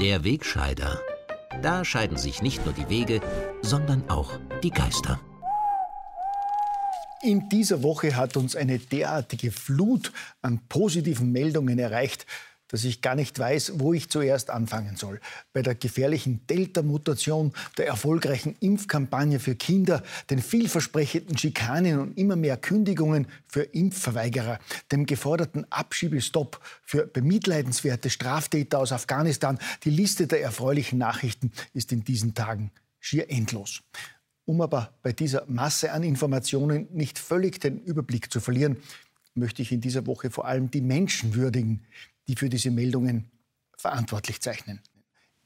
Der Wegscheider. Da scheiden sich nicht nur die Wege, sondern auch die Geister. In dieser Woche hat uns eine derartige Flut an positiven Meldungen erreicht, dass ich gar nicht weiß, wo ich zuerst anfangen soll. Bei der gefährlichen Delta-Mutation, der erfolgreichen Impfkampagne für Kinder, den vielversprechenden Schikanen und immer mehr Kündigungen für Impfverweigerer, dem geforderten Abschiebestopp für bemitleidenswerte Straftäter aus Afghanistan. Die Liste der erfreulichen Nachrichten ist in diesen Tagen schier endlos. Um aber bei dieser Masse an Informationen nicht völlig den Überblick zu verlieren, möchte ich in dieser Woche vor allem die Menschen würdigen, die für diese Meldungen verantwortlich zeichnen.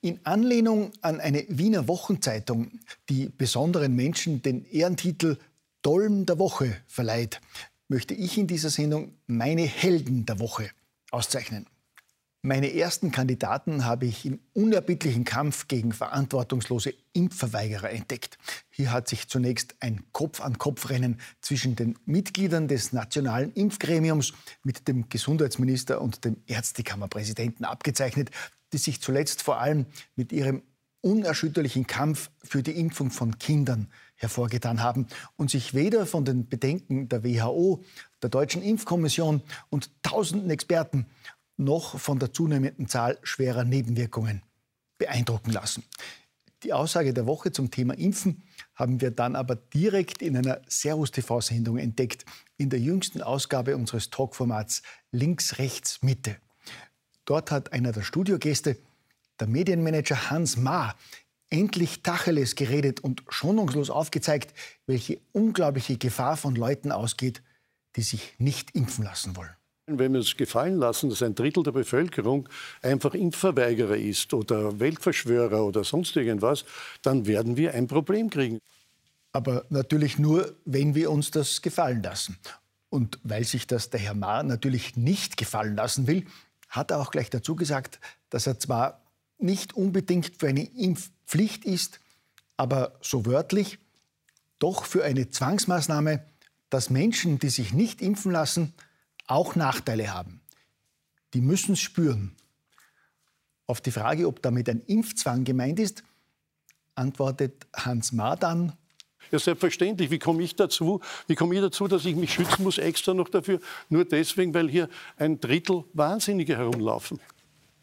In Anlehnung an eine Wiener Wochenzeitung, die besonderen Menschen den Ehrentitel Dolm der Woche verleiht, möchte ich in dieser Sendung meine Helden der Woche auszeichnen. Meine ersten Kandidaten habe ich im unerbittlichen Kampf gegen verantwortungslose Impfverweigerer entdeckt. Hier hat sich zunächst ein Kopf-an-Kopf-Rennen zwischen den Mitgliedern des Nationalen Impfgremiums mit dem Gesundheitsminister und dem Ärztekammerpräsidenten abgezeichnet, die sich zuletzt vor allem mit ihrem unerschütterlichen Kampf für die Impfung von Kindern hervorgetan haben und sich weder von den Bedenken der WHO, der Deutschen Impfkommission und tausenden Experten noch von der zunehmenden Zahl schwerer Nebenwirkungen beeindrucken lassen. Die Aussage der Woche zum Thema Impfen haben wir dann aber direkt in einer Servus TV-Sendung entdeckt, in der jüngsten Ausgabe unseres Talkformats Links, Rechts, Mitte. Dort hat einer der Studiogäste, der Medienmanager Hans Ma, endlich Tacheles geredet und schonungslos aufgezeigt, welche unglaubliche Gefahr von Leuten ausgeht, die sich nicht impfen lassen wollen. Wenn wir uns gefallen lassen, dass ein Drittel der Bevölkerung einfach Impfverweigerer ist oder Weltverschwörer oder sonst irgendwas, dann werden wir ein Problem kriegen. Aber natürlich nur, wenn wir uns das gefallen lassen. Und weil sich das der Herr Mahr natürlich nicht gefallen lassen will, hat er auch gleich dazu gesagt, dass er zwar nicht unbedingt für eine Impfpflicht ist, aber so wörtlich doch für eine Zwangsmaßnahme, dass Menschen, die sich nicht impfen lassen, auch Nachteile haben. Die müssen es spüren. Auf die Frage, ob damit ein Impfzwang gemeint ist, antwortet Hans Madan. Ja, selbstverständlich. Wie komme ich dazu? Wie komme ich dazu, dass ich mich schützen muss extra noch dafür? Nur deswegen, weil hier ein Drittel Wahnsinnige herumlaufen.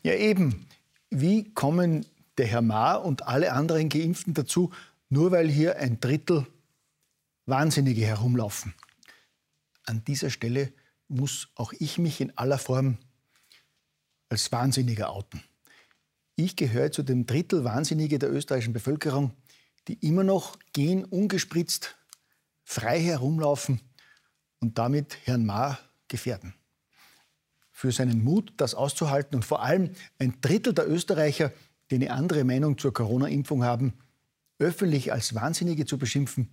Ja, eben. Wie kommen der Herr Ma und alle anderen Geimpften dazu, nur weil hier ein Drittel Wahnsinnige herumlaufen? An dieser Stelle muss auch ich mich in aller Form als Wahnsinniger outen. Ich gehöre zu dem Drittel Wahnsinnige der österreichischen Bevölkerung, die immer noch gehen ungespritzt, frei herumlaufen und damit Herrn Ma gefährden. Für seinen Mut, das auszuhalten und vor allem ein Drittel der Österreicher, die eine andere Meinung zur Corona-Impfung haben, öffentlich als Wahnsinnige zu beschimpfen,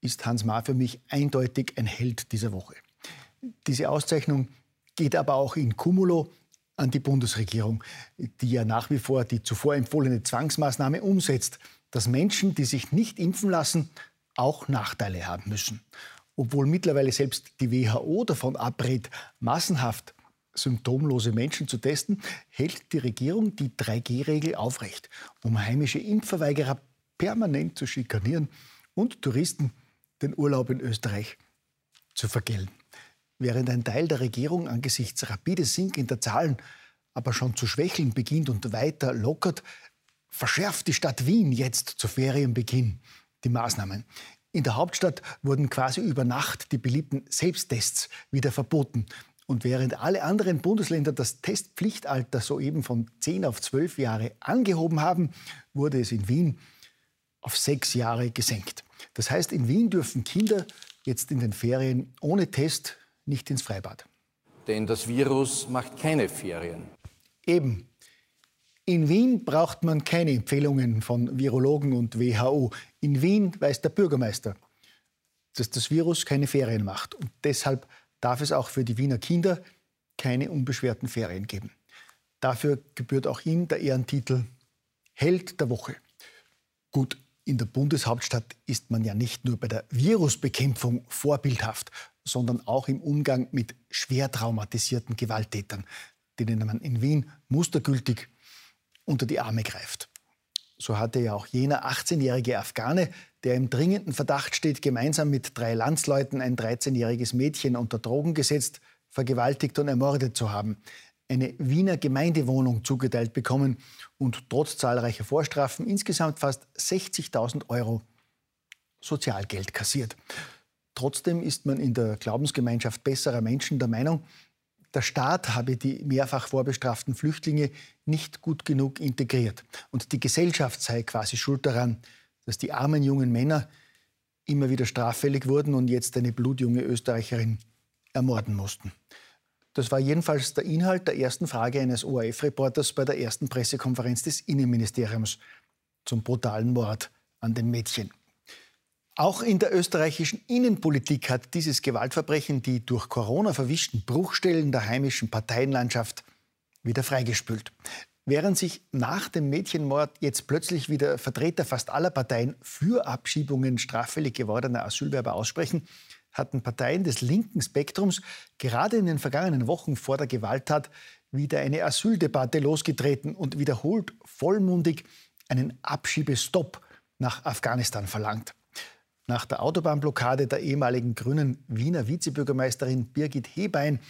ist Hans Ma für mich eindeutig ein Held dieser Woche. Diese Auszeichnung geht aber auch in Cumulo an die Bundesregierung, die ja nach wie vor die zuvor empfohlene Zwangsmaßnahme umsetzt, dass Menschen, die sich nicht impfen lassen, auch Nachteile haben müssen. Obwohl mittlerweile selbst die WHO davon abrät, massenhaft symptomlose Menschen zu testen, hält die Regierung die 3G-Regel aufrecht, um heimische Impfverweigerer permanent zu schikanieren und Touristen den Urlaub in Österreich zu vergelten. Während ein Teil der Regierung angesichts rapides sinkender Zahlen aber schon zu schwächeln beginnt und weiter lockert, verschärft die Stadt Wien jetzt zu Ferienbeginn die Maßnahmen. In der Hauptstadt wurden quasi über Nacht die beliebten Selbsttests wieder verboten. Und während alle anderen Bundesländer das Testpflichtalter soeben von 10 auf 12 Jahre angehoben haben, wurde es in Wien auf sechs Jahre gesenkt. Das heißt, in Wien dürfen Kinder jetzt in den Ferien ohne Test nicht ins Freibad. Denn das Virus macht keine Ferien. Eben. In Wien braucht man keine Empfehlungen von Virologen und WHO. In Wien weiß der Bürgermeister, dass das Virus keine Ferien macht. Und deshalb darf es auch für die Wiener Kinder keine unbeschwerten Ferien geben. Dafür gebührt auch ihm der Ehrentitel Held der Woche. Gut, in der Bundeshauptstadt ist man ja nicht nur bei der Virusbekämpfung vorbildhaft, sondern auch im Umgang mit schwer traumatisierten Gewalttätern, denen man in Wien mustergültig unter die Arme greift. So hatte ja auch jener 18-jährige Afghane, der im dringenden Verdacht steht, gemeinsam mit drei Landsleuten ein 13-jähriges Mädchen unter Drogen gesetzt, vergewaltigt und ermordet zu haben, eine Wiener Gemeindewohnung zugeteilt bekommen und trotz zahlreicher Vorstrafen insgesamt fast 60.000 Euro Sozialgeld kassiert. Trotzdem ist man in der Glaubensgemeinschaft besserer Menschen der Meinung, der Staat habe die mehrfach vorbestraften Flüchtlinge nicht gut genug integriert. Und die Gesellschaft sei quasi schuld daran, dass die armen jungen Männer immer wieder straffällig wurden und jetzt eine blutjunge Österreicherin ermorden mussten. Das war jedenfalls der Inhalt der ersten Frage eines ORF-Reporters bei der ersten Pressekonferenz des Innenministeriums zum brutalen Mord an den Mädchen. Auch in der österreichischen Innenpolitik hat dieses Gewaltverbrechen die durch Corona verwischten Bruchstellen der heimischen Parteienlandschaft wieder freigespült. Während sich nach dem Mädchenmord jetzt plötzlich wieder Vertreter fast aller Parteien für Abschiebungen straffällig gewordener Asylwerber aussprechen, hatten Parteien des linken Spektrums gerade in den vergangenen Wochen vor der Gewalttat wieder eine Asyldebatte losgetreten und wiederholt vollmundig einen Abschiebestopp nach Afghanistan verlangt. Nach der Autobahnblockade der ehemaligen grünen Wiener Vizebürgermeisterin Birgit Hebein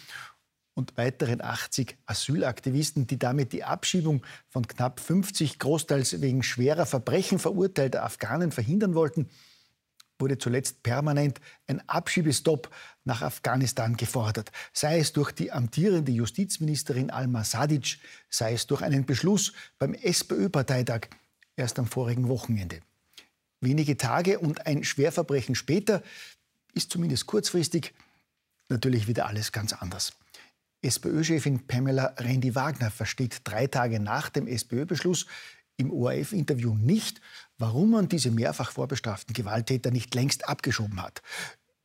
und weiteren 80 Asylaktivisten, die damit die Abschiebung von knapp 50 großteils wegen schwerer Verbrechen verurteilter Afghanen verhindern wollten, wurde zuletzt permanent ein Abschiebestopp nach Afghanistan gefordert. Sei es durch die amtierende Justizministerin Alma Sadic, sei es durch einen Beschluss beim SPÖ-Parteitag erst am vorigen Wochenende. Wenige Tage und ein Schwerverbrechen später ist zumindest kurzfristig natürlich wieder alles ganz anders. SPÖ-Chefin Pamela Rendi-Wagner versteht drei Tage nach dem SPÖ-Beschluss im ORF-Interview nicht, warum man diese mehrfach vorbestraften Gewalttäter nicht längst abgeschoben hat.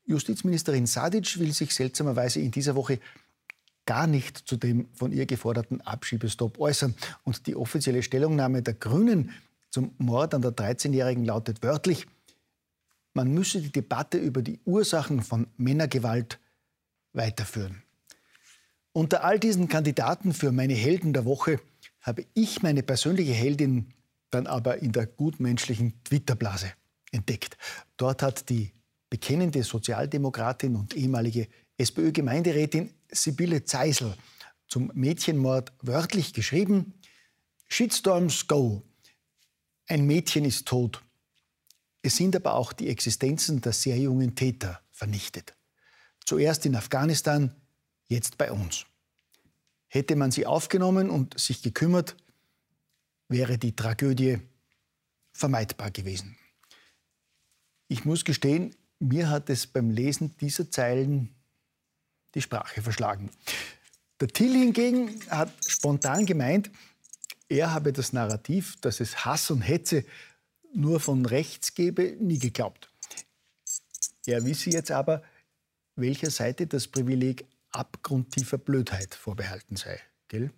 Justizministerin Sadic will sich seltsamerweise in dieser Woche gar nicht zu dem von ihr geforderten Abschiebestopp äußern. Und die offizielle Stellungnahme der Grünen zum Mord an der 13-Jährigen lautet wörtlich, man müsse die Debatte über die Ursachen von Männergewalt weiterführen. Unter all diesen Kandidaten für meine Helden der Woche habe ich meine persönliche Heldin dann aber in der gutmenschlichen Twitter-Blase entdeckt. Dort hat die bekennende Sozialdemokratin und ehemalige SPÖ-Gemeinderätin Sibylle Zeisel zum Mädchenmord wörtlich geschrieben, Shitstorms go, ein Mädchen ist tot. Es sind aber auch die Existenzen der sehr jungen Täter vernichtet. Zuerst in Afghanistan, jetzt bei uns. Hätte man sie aufgenommen und sich gekümmert, wäre die Tragödie vermeidbar gewesen. Ich muss gestehen, mir hat es beim Lesen dieser Zeilen die Sprache verschlagen. Der Till hingegen hat spontan gemeint, er habe das Narrativ, dass es Hass und Hetze nur von rechts gebe, nie geglaubt. Er wisse jetzt aber, welcher Seite das Privileg abgrundtiefer Blödheit vorbehalten sei. Gell?